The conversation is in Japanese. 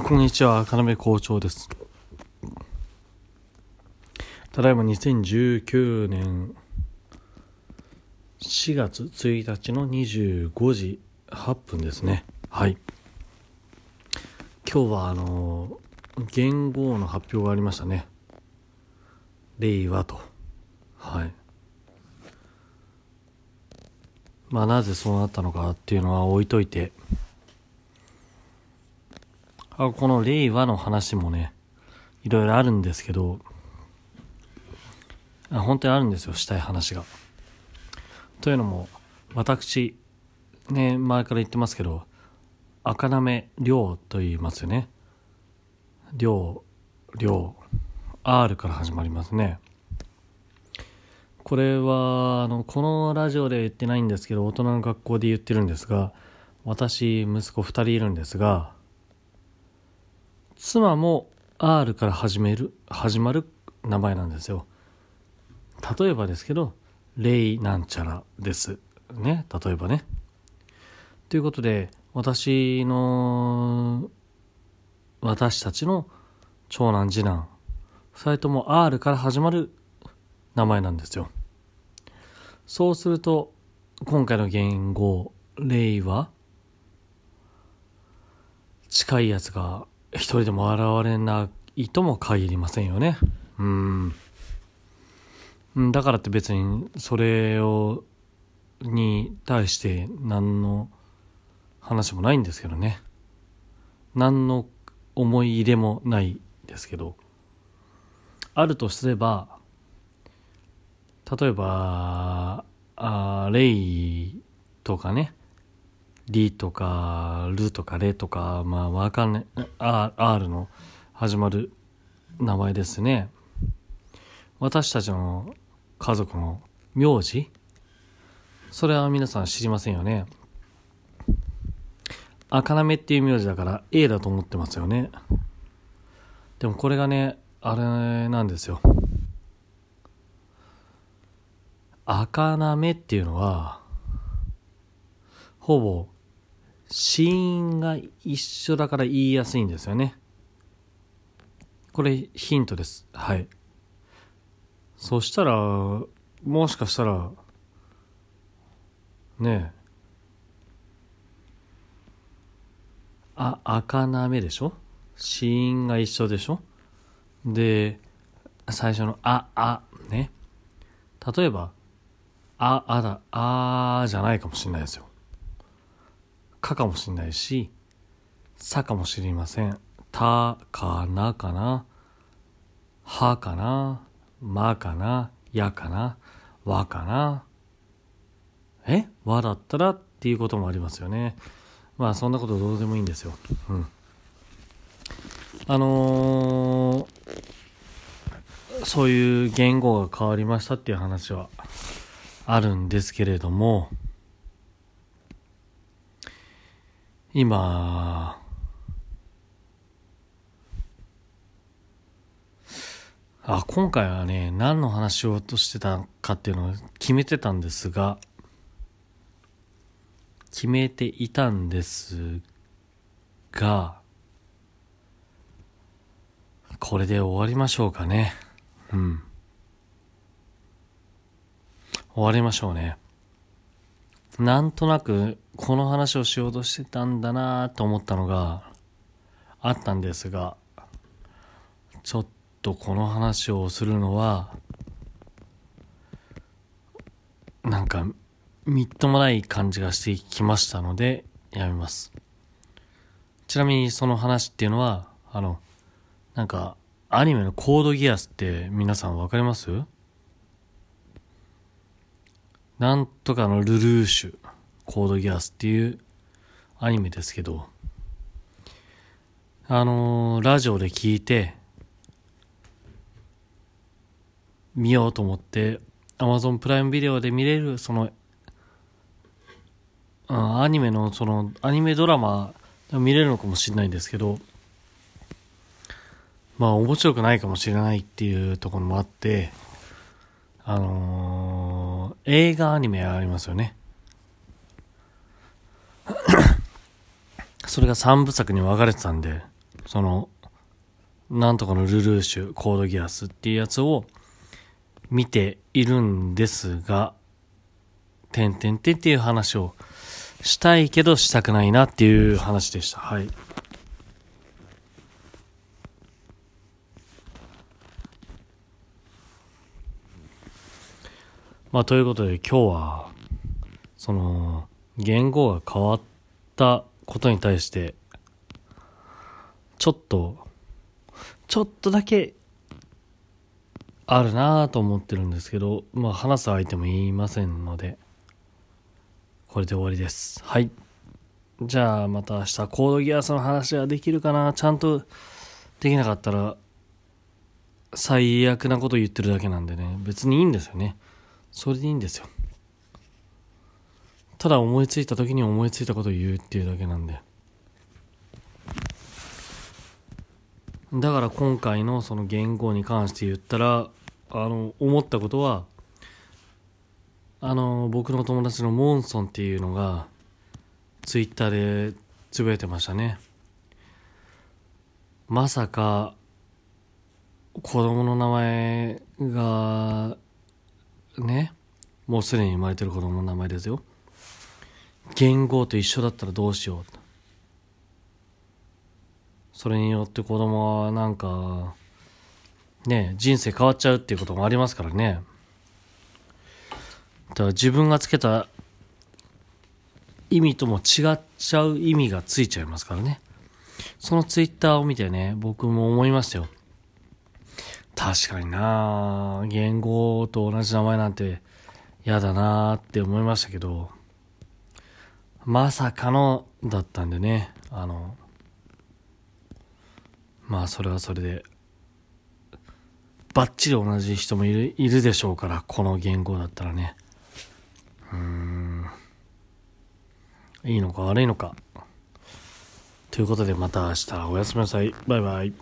こんにちは、金目校長です。ただいま2019年4月1日の25時8分ですね。はい。今日はあの、言語の発表がありましたね。令和と。はい。まあなぜそうなったのかっていうのは置いといて、あこの令和の話もね、いろいろあるんですけど、あ本当にあるんですよ、したい話が。というのも、私、ね、前から言ってますけど、赤なめ量と言いますよね。量、量、R から始まりますね。これは、あの、このラジオで言ってないんですけど、大人の学校で言ってるんですが、私、息子2人いるんですが、妻も R から始める、始まる名前なんですよ。例えばですけど、レイなんちゃらです。ね、例えばね。ということで、私の、私たちの長男次男、二人とも R から始まる名前なんですよ。そうすると、今回の言語、令和、近いやつが一人でも現れないとも限りませんよね。うん。うんだからって別にそれを、に対して何の話もないんですけどね。何の思い入れもないですけど。あるとすれば、例えば、あレイとかね、リとか、ルとかレとか、まあわかんない、R, R の始まる名前ですね。私たちの家族の名字？それは皆さん知りませんよね。赤なめっていう名字だから A だと思ってますよね。でもこれがね、あれなんですよ。赤なめっていうのは、ほぼ、死因が一緒だから言いやすいんですよね。これヒントです。はい。そしたら、もしかしたら、ねえ。あ、赤なめでしょ？死因が一緒でしょ？で、最初のあ、あ、ね。例えば、あ、あだ、あじゃないかもしれないですよ。かかもしれないし、さかもしれません。た、かなかな？はかな？まかな？やかな？わかな？え？わだったらっていうこともありますよね。まあそんなことどうでもいいんですよ。うん。あのー、そういう言語が変わりましたっていう話はあるんですけれども、今、あ、今回はね、何の話しようとしてたかっていうのを決めてたんですが、決めていたんですが、これで終わりましょうかね。うん。終わりましょうね。なんとなく、この話をしようとしてたんだなと思ったのがあったんですが、ちょっとこの話をするのは、なんか、みっともない感じがしてきましたので、やめます。ちなみにその話っていうのは、あの、なんか、アニメのコードギアスって皆さんわかります？なんとかのルルーシュ、コードギアスっていうアニメですけど、あのーラジオで聞いて、見ようと思って、Amazon プライムビデオで見れる、その、うんアニメの、その、アニメドラマ、見れるのかもしれないんですけど、まあ面白くないかもしれないっていうところもあって、あのー映画アニメありますよね。それが3部作に分かれてたんで、その、なんとかのルルーシュ、コードギアスっていうやつを見ているんですが、てんてんてっていう話をしたいけどしたくないなっていう話でした。はい。まあ、ということで今日は、その、言語が変わったことに対して、ちょっと、ちょっとだけ、あるなぁと思ってるんですけど、まあ話す相手も言いませんので、これで終わりです。はい。じゃあまた明日コードギアスの話ができるかな？ちゃんとできなかったら、最悪なこと言ってるだけなんでね、別にいいんですよね。それでいいんですよ。ただ思いついた時に思いついたことを言うっていうだけなんで。だから今回のその言語に関して言ったら、あの、思ったことは、あの、僕の友達のモンソンっていうのが、ツイッターでつぶやいてましたね。まさか、子供の名前がね、もうすでに生まれてる子供の名前ですよ。言語と一緒だったらどうしよう。それによって子供はなんか、ね、人生変わっちゃうっていうこともありますからね。だから自分がつけた意味とも違っちゃう意味がついちゃいますからね。そのツイッターを見てね、僕も思いましたよ。確かにな言語と同じ名前なんて嫌だなって思いましたけど、まさかのだったんでね、あの、まあそれはそれで、バッチリ同じ人もいる、いるでしょうから、この言語だったらね。うん。いいのか悪いのか。ということでまた明日おやすみなさい。バイバイ。